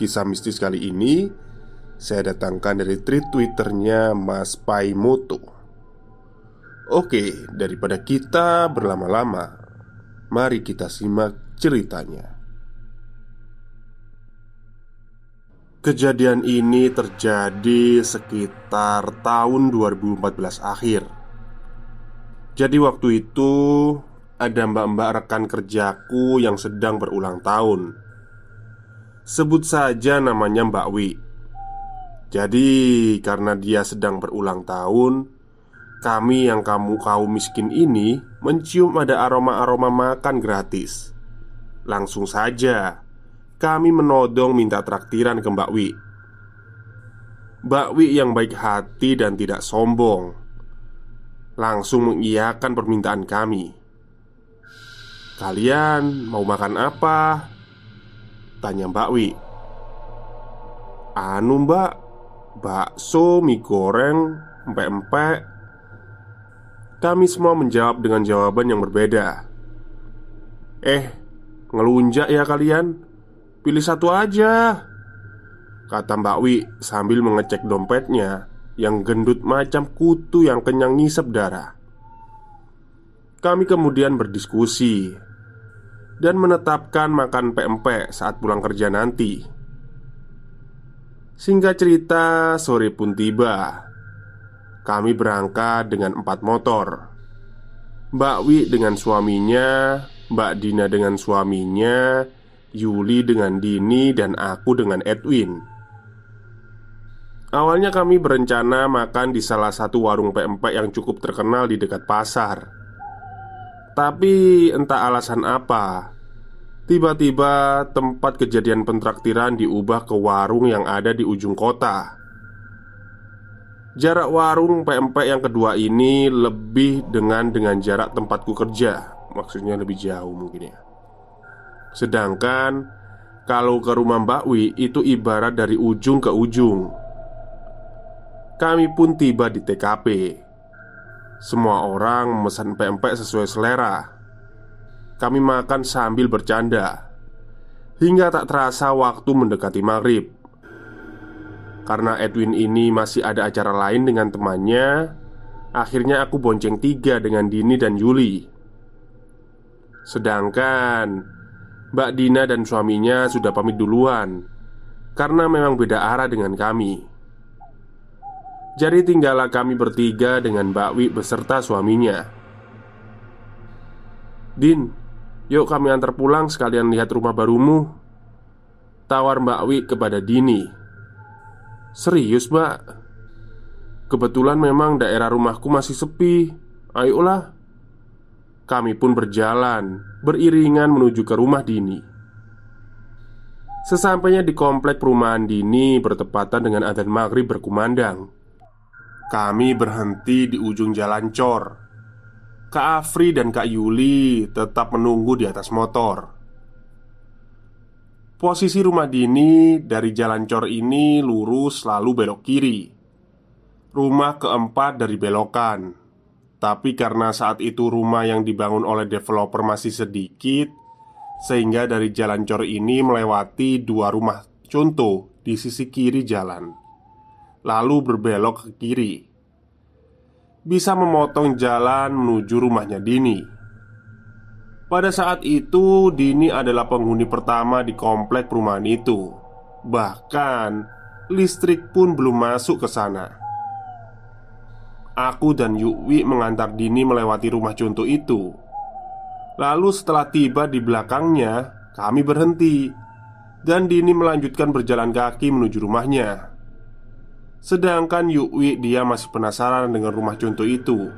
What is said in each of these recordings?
Kisah mistis kali ini saya datangkan dari tweet twitternya Mas Paimoto. Oke, daripada kita berlama-lama Mari kita simak ceritanya. Kejadian ini terjadi sekitar tahun 2014 akhir. Jadi waktu itu ada mbak-mbak rekan kerjaku yang sedang berulang tahun Sebut saja namanya Mbak Wi. Jadi karena dia sedang berulang tahun Kami yang kamu kaum miskin ini Mencium ada aroma-aroma makan gratis. Langsung saja Kami menodong minta traktiran ke Mbak Wi. Mbak Wi yang baik hati dan tidak sombong Langsung mengiyakan permintaan kami. Kalian mau makan apa? Tanya Mbak Wi. Anu mbak Bakso, mie goreng, empek-empek. Kami semua menjawab dengan jawaban yang berbeda. Eh, ngelunjak ya kalian? Pilih satu aja Kata Mbak Wi sambil mengecek dompetnya Yang gendut macam kutu yang kenyang ngisep darah. Kami kemudian berdiskusi dan menetapkan makan PMP saat pulang kerja nanti. Singkat cerita, sore pun tiba. Kami berangkat dengan empat motor. Mbak Wi dengan suaminya, Mbak Dina dengan suaminya, Yuli dengan Dini, dan aku dengan Edwin. Awalnya kami berencana makan di salah satu warung PMP yang cukup terkenal di dekat pasar. Tapi entah alasan apa Tiba-tiba tempat kejadian pentraktiran diubah ke warung yang ada di ujung kota. Jarak warung PMP yang kedua ini lebih dengan dengan jarak tempatku kerja. Maksudnya lebih jauh mungkin ya. Sedangkan kalau ke rumah Mbak Wi itu ibarat dari ujung ke ujung. Kami pun tiba di TKP semua orang memesan pempek sesuai selera. Kami makan sambil bercanda Hingga tak terasa waktu mendekati maghrib. Karena Edwin ini masih ada acara lain dengan temannya Akhirnya aku bonceng tiga dengan Dini dan Yuli. Sedangkan Mbak Dina dan suaminya sudah pamit duluan Karena memang beda arah dengan kami jadi tinggallah kami bertiga dengan Mbak Wi beserta suaminya. Din, yuk kami antar pulang sekalian lihat rumah barumu. Tawar Mbak Wi kepada Dini. Serius mbak? Kebetulan memang daerah rumahku masih sepi. Ayolah. Kami pun berjalan Beriringan menuju ke rumah Dini. Sesampainya di komplek perumahan Dini Bertepatan dengan adzan maghrib berkumandang Kami berhenti di ujung jalan cor. Kak Afri dan Kak Yuli tetap menunggu di atas motor. Posisi rumah Dini dari jalan cor ini lurus lalu belok kiri. Rumah keempat dari belokan. Tapi karena saat itu rumah yang dibangun oleh developer masih sedikit, sehingga dari jalan cor ini melewati dua rumah contoh di sisi kiri jalan, lalu berbelok ke kiri. Bisa memotong jalan menuju rumahnya Dini. Pada saat itu, Dini adalah penghuni pertama di komplek perumahan itu. Bahkan, listrik pun belum masuk ke sana. Aku dan Yukwi mengantar Dini melewati rumah contoh itu. Lalu setelah tiba di belakangnya, kami berhenti dan Dini melanjutkan berjalan kaki menuju rumahnya. Sedangkan Yukwi dia masih penasaran dengan rumah contoh itu.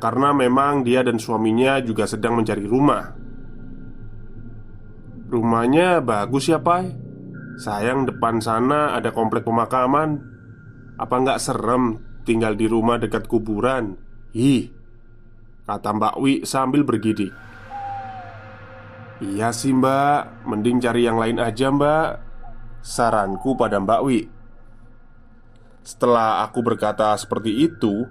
Karena memang dia dan suaminya juga sedang mencari rumah. Rumahnya bagus ya Pai. Sayang depan sana ada komplek pemakaman. Apa nggak serem tinggal di rumah dekat kuburan? Ih Kata Mbak Wi sambil bergidik. Iya sih mbak. Mending cari yang lain aja mbak. Saranku pada Mbak Wi Setelah aku berkata seperti itu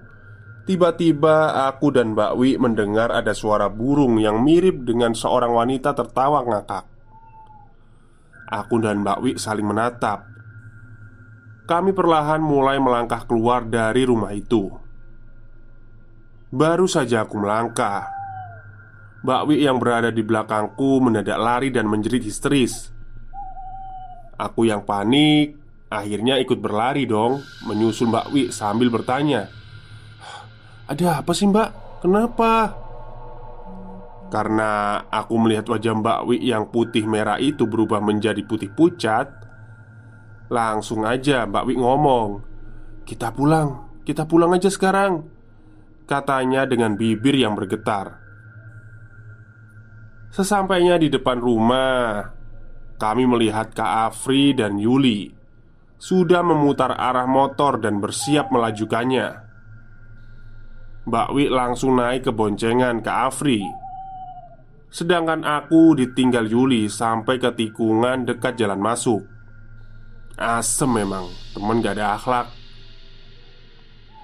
Tiba-tiba aku dan Mbak Wi mendengar ada suara burung yang mirip dengan seorang wanita tertawa ngakak. Aku dan Mbak Wi saling menatap. Kami perlahan mulai melangkah keluar dari rumah itu. Baru saja aku melangkah Mbak Wi yang berada di belakangku mendadak lari dan menjerit histeris. Aku yang panik, akhirnya ikut berlari dong, menyusul Mbak Wi sambil bertanya, "Ada apa sih, Mbak? Kenapa?" Karena aku melihat wajah Mbak Wi yang putih merah itu berubah menjadi putih pucat, langsung aja Mbak Wi ngomong, "Kita pulang, kita pulang aja sekarang," katanya dengan bibir yang bergetar. Sesampainya di depan rumah, kami melihat Kak Afri dan Yuli sudah memutar arah motor dan bersiap melajukannya. Mbak Wi langsung naik ke boncengan Kak Afri. Sedangkan aku ditinggal Yuli sampai ke tikungan dekat jalan masuk. Asem memang, temen gak ada akhlak.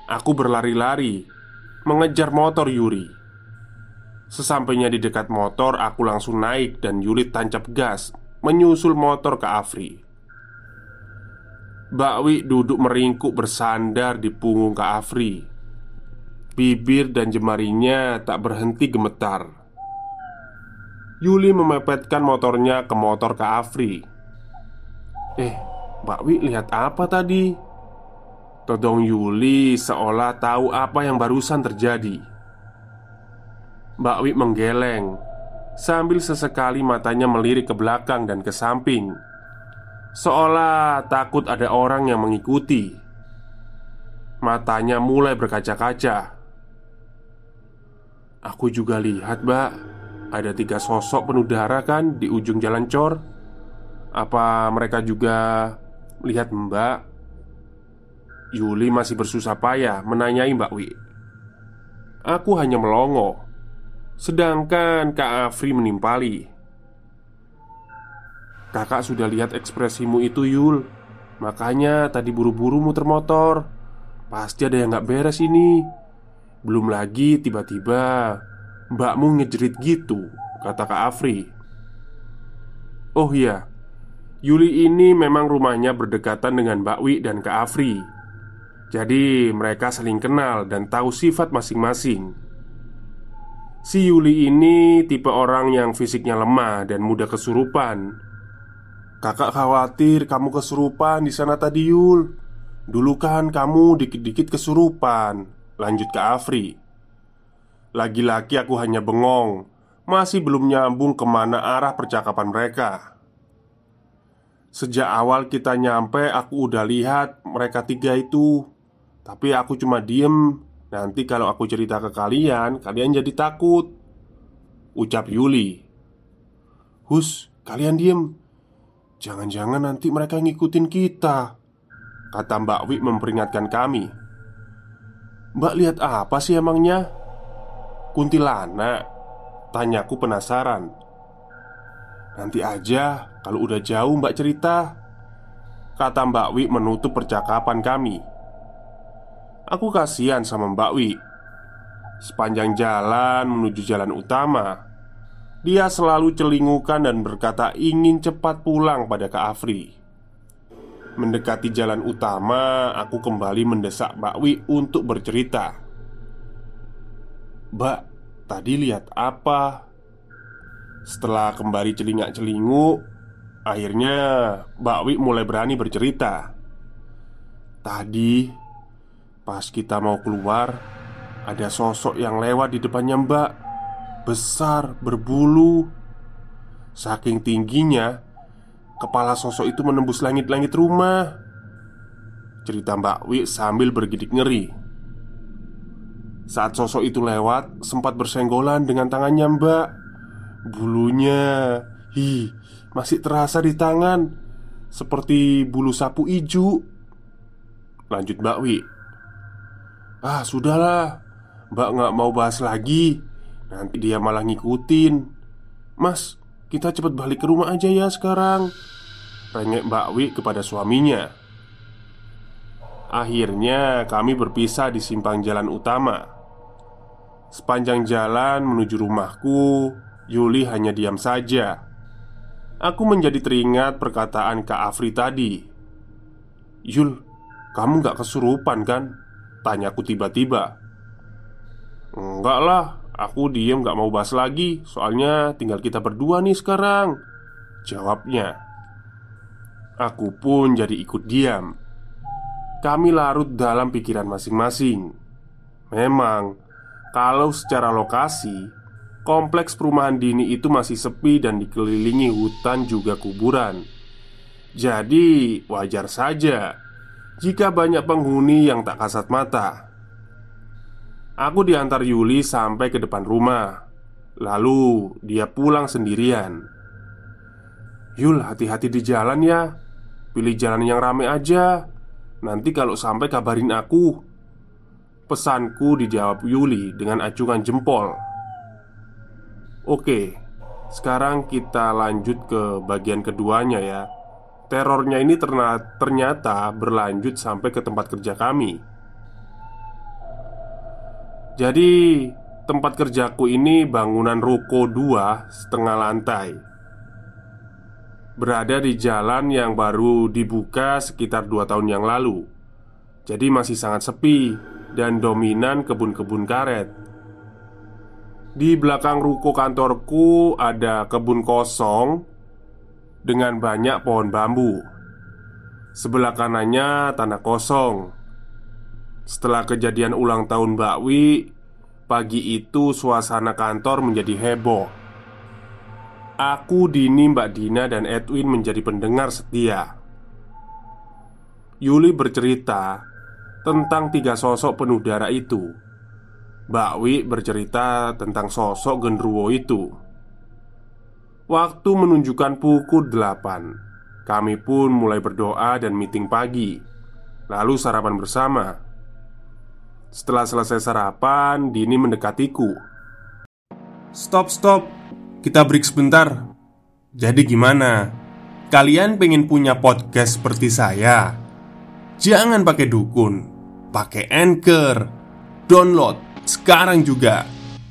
Aku berlari-lari mengejar motor Yuri. Sesampainya di dekat motor, aku langsung naik dan Yuli tancap gas Menyusul motor ke Afri Bakwi duduk meringkuk bersandar di punggung ke Afri. Bibir dan jemarinya tak berhenti gemetar. Yuli memepetkan motornya ke motor ke Afri. Eh, Bakwi lihat apa tadi? Todong Yuli seolah tahu apa yang barusan terjadi. Mbak Wi menggeleng Sambil sesekali matanya melirik ke belakang dan ke samping Seolah takut ada orang yang mengikuti. Matanya mulai berkaca-kaca. Aku juga lihat mbak. Ada tiga sosok penuh darah kan di ujung jalan cor. Apa mereka juga lihat mbak? Yuli masih bersusah payah menanyai Mbak Wi. Aku hanya melongo. Sedangkan Kak Afri menimpali Kakak sudah lihat ekspresimu itu Yul. Makanya tadi buru-buru muter motor Pasti ada yang gak beres ini. Belum lagi tiba-tiba Mbakmu ngejerit gitu Kata Kak Afri. Oh iya Yuli ini memang rumahnya berdekatan dengan Mbak Wi dan Kak Afri. Jadi mereka saling kenal dan tahu sifat masing-masing. Si Yuli ini tipe orang yang fisiknya lemah dan mudah kesurupan. Kakak khawatir kamu kesurupan di sana tadi Yul. Dulu kan kamu dikit-dikit kesurupan. Lanjut ke Afri. Lagi-lagi aku hanya bengong, masih belum nyambung ke mana arah percakapan mereka. Sejak awal kita nyampe, aku udah lihat mereka tiga itu, tapi aku cuma diem Nanti kalau aku cerita ke kalian, kalian jadi takut Ucap Yuli Hus, kalian diem Jangan-jangan nanti mereka ngikutin kita Kata Mbak Wi memperingatkan kami. Mbak lihat apa sih emangnya? Kuntilanak Tanyaku penasaran. Nanti aja kalau udah jauh mbak cerita Kata Mbak Wi menutup percakapan kami. Aku kasihan sama Mbak Wi Sepanjang jalan menuju jalan utama Dia selalu celingukan dan berkata ingin cepat pulang pada Kak Afri Mendekati jalan utama, aku kembali mendesak Mbak Wi untuk bercerita. Mbak, tadi lihat apa? Setelah kembali celingak-celinguk, akhirnya Mbak Wi mulai berani bercerita. Tadi, pas kita mau keluar, ada sosok yang lewat di depannya Mbak. Besar, berbulu. Saking tingginya, Kepala sosok itu menembus langit-langit rumah. Cerita Mbak Wi sambil bergidik ngeri. Saat sosok itu lewat Sempat bersenggolan dengan tangannya mbak. Bulunya Hi, masih terasa di tangan Seperti bulu sapu ijo Lanjut Mbak Wi. Ah sudahlah. Mbak nggak mau bahas lagi Nanti dia malah ngikutin. Mas kita cepat balik ke rumah aja ya sekarang. Rengek Mbak Wi kepada suaminya. Akhirnya kami berpisah di simpang jalan utama. Sepanjang jalan menuju rumahku Yuli hanya diam saja. Aku menjadi teringat perkataan Kak Afri tadi. Yul, kamu gak kesurupan kan? Tanyaku tiba-tiba. Enggak lah, Aku diem gak mau bahas lagi. Soalnya tinggal kita berdua nih sekarang. Jawabnya Aku pun jadi ikut diam. Kami larut dalam pikiran masing-masing. Memang Kalau secara lokasi Kompleks perumahan dini itu masih sepi dan dikelilingi hutan juga kuburan. Jadi wajar saja Jika banyak penghuni yang tak kasat mata Aku diantar Yuli sampai ke depan rumah. Lalu dia pulang sendirian. Yul hati-hati di jalan ya. Pilih jalan yang rame aja. Nanti kalau sampai kabarin aku Pesanku dijawab Yuli dengan acungan jempol. Oke Sekarang kita lanjut ke bagian keduanya ya. Terornya ini ternyata berlanjut sampai ke tempat kerja kami jadi tempat kerjaku ini bangunan ruko dua setengah lantai. Berada di jalan yang baru dibuka sekitar dua tahun yang lalu. Jadi masih sangat sepi dan dominan kebun-kebun karet. Di belakang ruko kantorku ada kebun kosong Dengan banyak pohon bambu. Sebelah kanannya tanah kosong setelah kejadian ulang tahun Mbak Wi Pagi itu suasana kantor menjadi heboh. Aku, Dini, Mbak Dina, dan Edwin menjadi pendengar setia. Yuli bercerita tentang tiga sosok penuh darah itu. Mbak Wi bercerita tentang sosok genruwo itu. Waktu menunjukkan pukul 8 Kami pun mulai berdoa dan meeting pagi. Lalu sarapan bersama setelah selesai sarapan, Dini mendekatiku. Stop, stop. Kita break sebentar. Jadi gimana? Kalian pengen punya podcast seperti saya? Jangan pakai dukun, pakai Anchor. Download sekarang juga.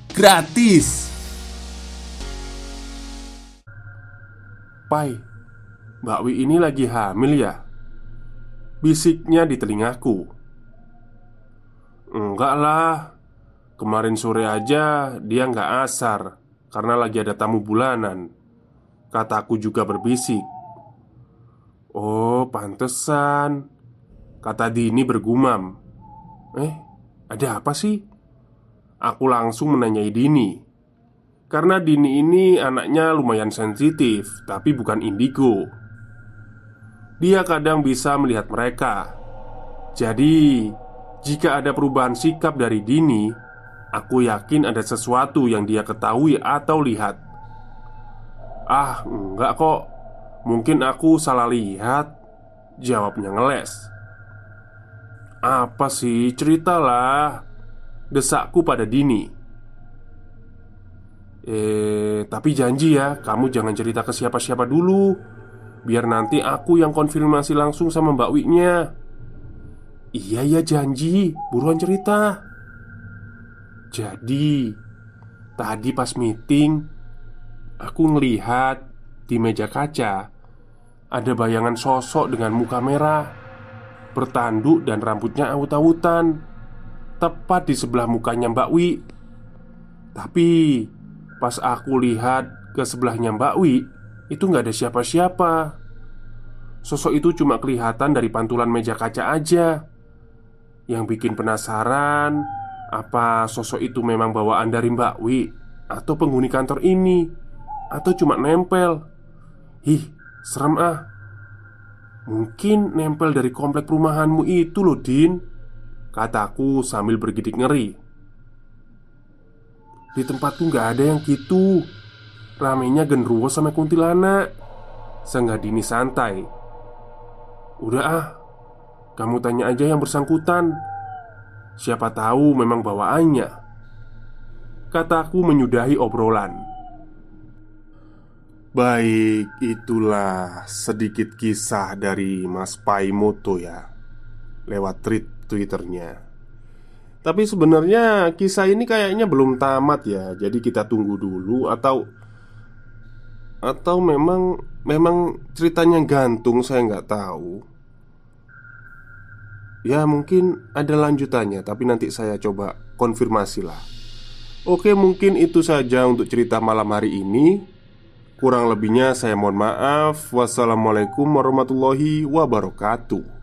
Gratis. Pai, Mbak Wi ini lagi hamil ya? Bisiknya di telingaku Enggak lah. Kemarin sore aja dia nggak asar Karena lagi ada tamu bulanan. Kataku juga berbisik. Oh pantesan. Kata Dini bergumam. Eh ada apa sih? Aku langsung menanyai Dini. Karena Dini ini anaknya lumayan sensitif Tapi bukan indigo. Dia kadang bisa melihat mereka. Jadi jika ada perubahan sikap dari Dini, aku yakin ada sesuatu yang dia ketahui atau lihat. Ah, enggak kok. Mungkin aku salah lihat. Jawabnya ngeles. Apa sih? Ceritalah. Desakku pada Dini Eh, tapi janji ya, kamu jangan cerita ke siapa-siapa dulu Biar nanti aku yang konfirmasi langsung sama Mbak Wiknya Iya ya janji, buruan cerita. Jadi, tadi pas meeting Aku ngelihat di meja kaca Ada bayangan sosok dengan muka merah Bertanduk dan rambutnya awut-awutan Tepat di sebelah mukanya Mbak Wi. Tapi Pas aku lihat ke sebelahnya Mbak Wi Itu nggak ada siapa-siapa. Sosok itu cuma kelihatan dari pantulan meja kaca aja Yang bikin penasaran Apa sosok itu memang bawaan dari Mbak Wi Atau penghuni kantor ini? Atau cuma nempel? Ih, serem ah. Mungkin nempel dari komplek perumahanmu itu loh Din Kataku sambil bergidik ngeri. Di tempatku nggak ada yang gitu. Ramenya genruwo sama kuntilanak. Seenggak dini santai. Udah ah Kamu tanya aja yang bersangkutan Siapa tahu memang bawaannya Kataku menyudahi obrolan Baik, itulah sedikit kisah dari Mas Paimoto ya Lewat tweet Twitternya tapi sebenarnya kisah ini kayaknya belum tamat ya. Jadi kita tunggu dulu atau atau memang memang ceritanya gantung saya nggak tahu. Ya mungkin ada lanjutannya tapi nanti saya coba konfirmasi lah. Oke mungkin itu saja untuk cerita malam hari ini. Kurang lebihnya saya mohon maaf. Wassalamualaikum warahmatullahi wabarakatuh